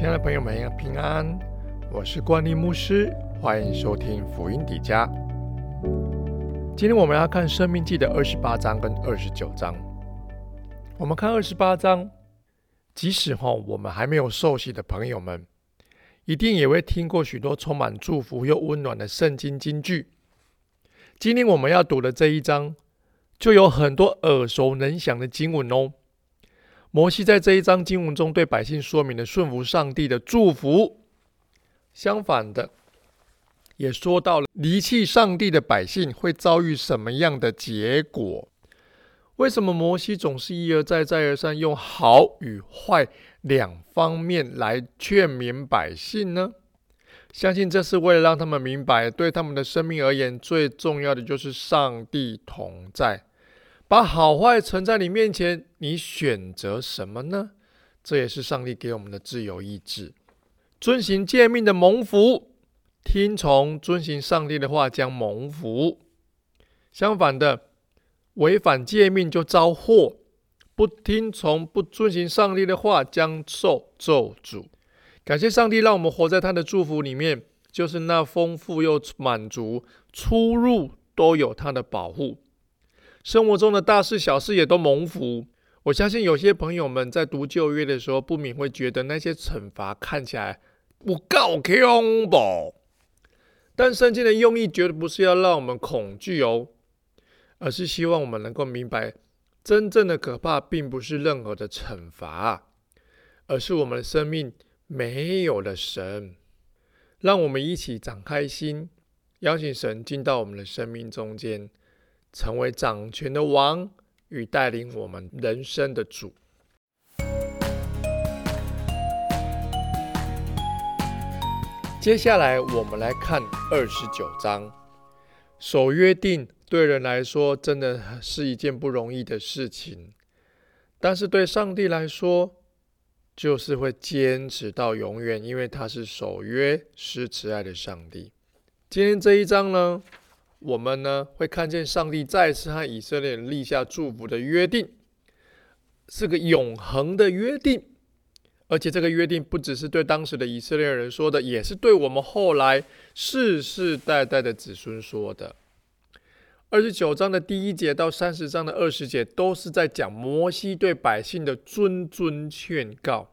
亲爱的朋友们，平安！我是冠立牧师，欢迎收听福音底家。今天我们要看《生命记》的二十八章跟二十九章。我们看二十八章，即使哈我们还没有受洗的朋友们，一定也会听过许多充满祝福又温暖的圣经金句。今天我们要读的这一章，就有很多耳熟能详的经文哦。摩西在这一章经文中对百姓说明了顺服上帝的祝福，相反的，也说到了离弃上帝的百姓会遭遇什么样的结果。为什么摩西总是一而再、再而三用好与坏两方面来劝勉百姓呢？相信这是为了让他们明白，对他们的生命而言，最重要的就是上帝同在。把好坏存在你面前，你选择什么呢？这也是上帝给我们的自由意志。遵行诫命的蒙福，听从遵行上帝的话将蒙福。相反的，违反诫命就遭祸。不听从、不遵行上帝的话将受咒诅。感谢上帝，让我们活在他的祝福里面，就是那丰富又满足，出入都有他的保护。生活中的大事小事也都蒙福。我相信有些朋友们在读旧约的时候，不免会觉得那些惩罚看起来不够恐怖。但圣经的用意绝对不是要让我们恐惧哦，而是希望我们能够明白，真正的可怕并不是任何的惩罚，而是我们的生命没有了神。让我们一起敞开心，邀请神进到我们的生命中间。成为掌权的王与带领我们人生的主。接下来，我们来看二十九章。守约定对人来说真的是一件不容易的事情，但是对上帝来说，就是会坚持到永远，因为他是守约、施慈爱的上帝。今天这一章呢？我们呢会看见上帝再次和以色列立下祝福的约定，是个永恒的约定，而且这个约定不只是对当时的以色列人说的，也是对我们后来世世代代的子孙说的。二十九章的第一节到三十章的二十节，都是在讲摩西对百姓的谆谆劝告。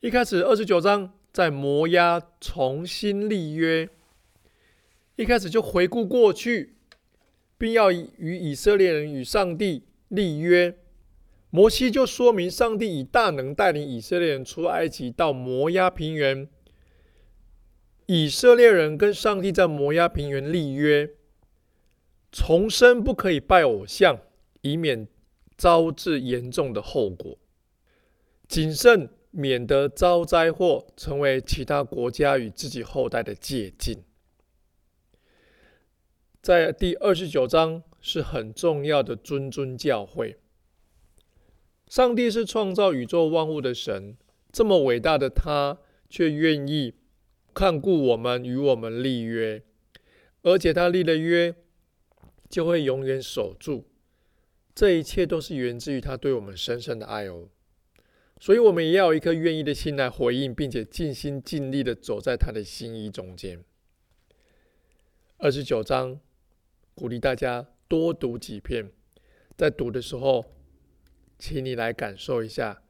一开始二十九章在摩押重新立约。一开始就回顾过去，并要与以色列人与上帝立约。摩西就说明，上帝以大能带领以色列人出埃及到摩押平原。以色列人跟上帝在摩押平原立约，重生不可以拜偶像，以免招致严重的后果；谨慎免得遭灾祸，成为其他国家与自己后代的借鉴。在第二十九章是很重要的谆谆教诲。上帝是创造宇宙万物的神，这么伟大的他，却愿意看顾我们，与我们立约，而且他立了约，就会永远守住。这一切都是源自于他对我们深深的爱哦。所以，我们也要有一颗愿意的心来回应，并且尽心尽力的走在他的心意中间。二十九章。鼓励大家多读几篇，在读的时候，请你来感受一下，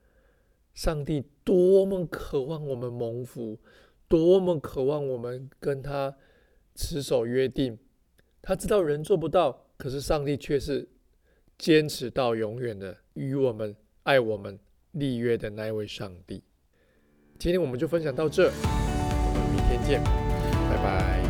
上帝多么渴望我们蒙福，多么渴望我们跟他持守约定。他知道人做不到，可是上帝却是坚持到永远的，与我们爱我们立约的那位上帝。今天我们就分享到这，我们明天见，拜拜。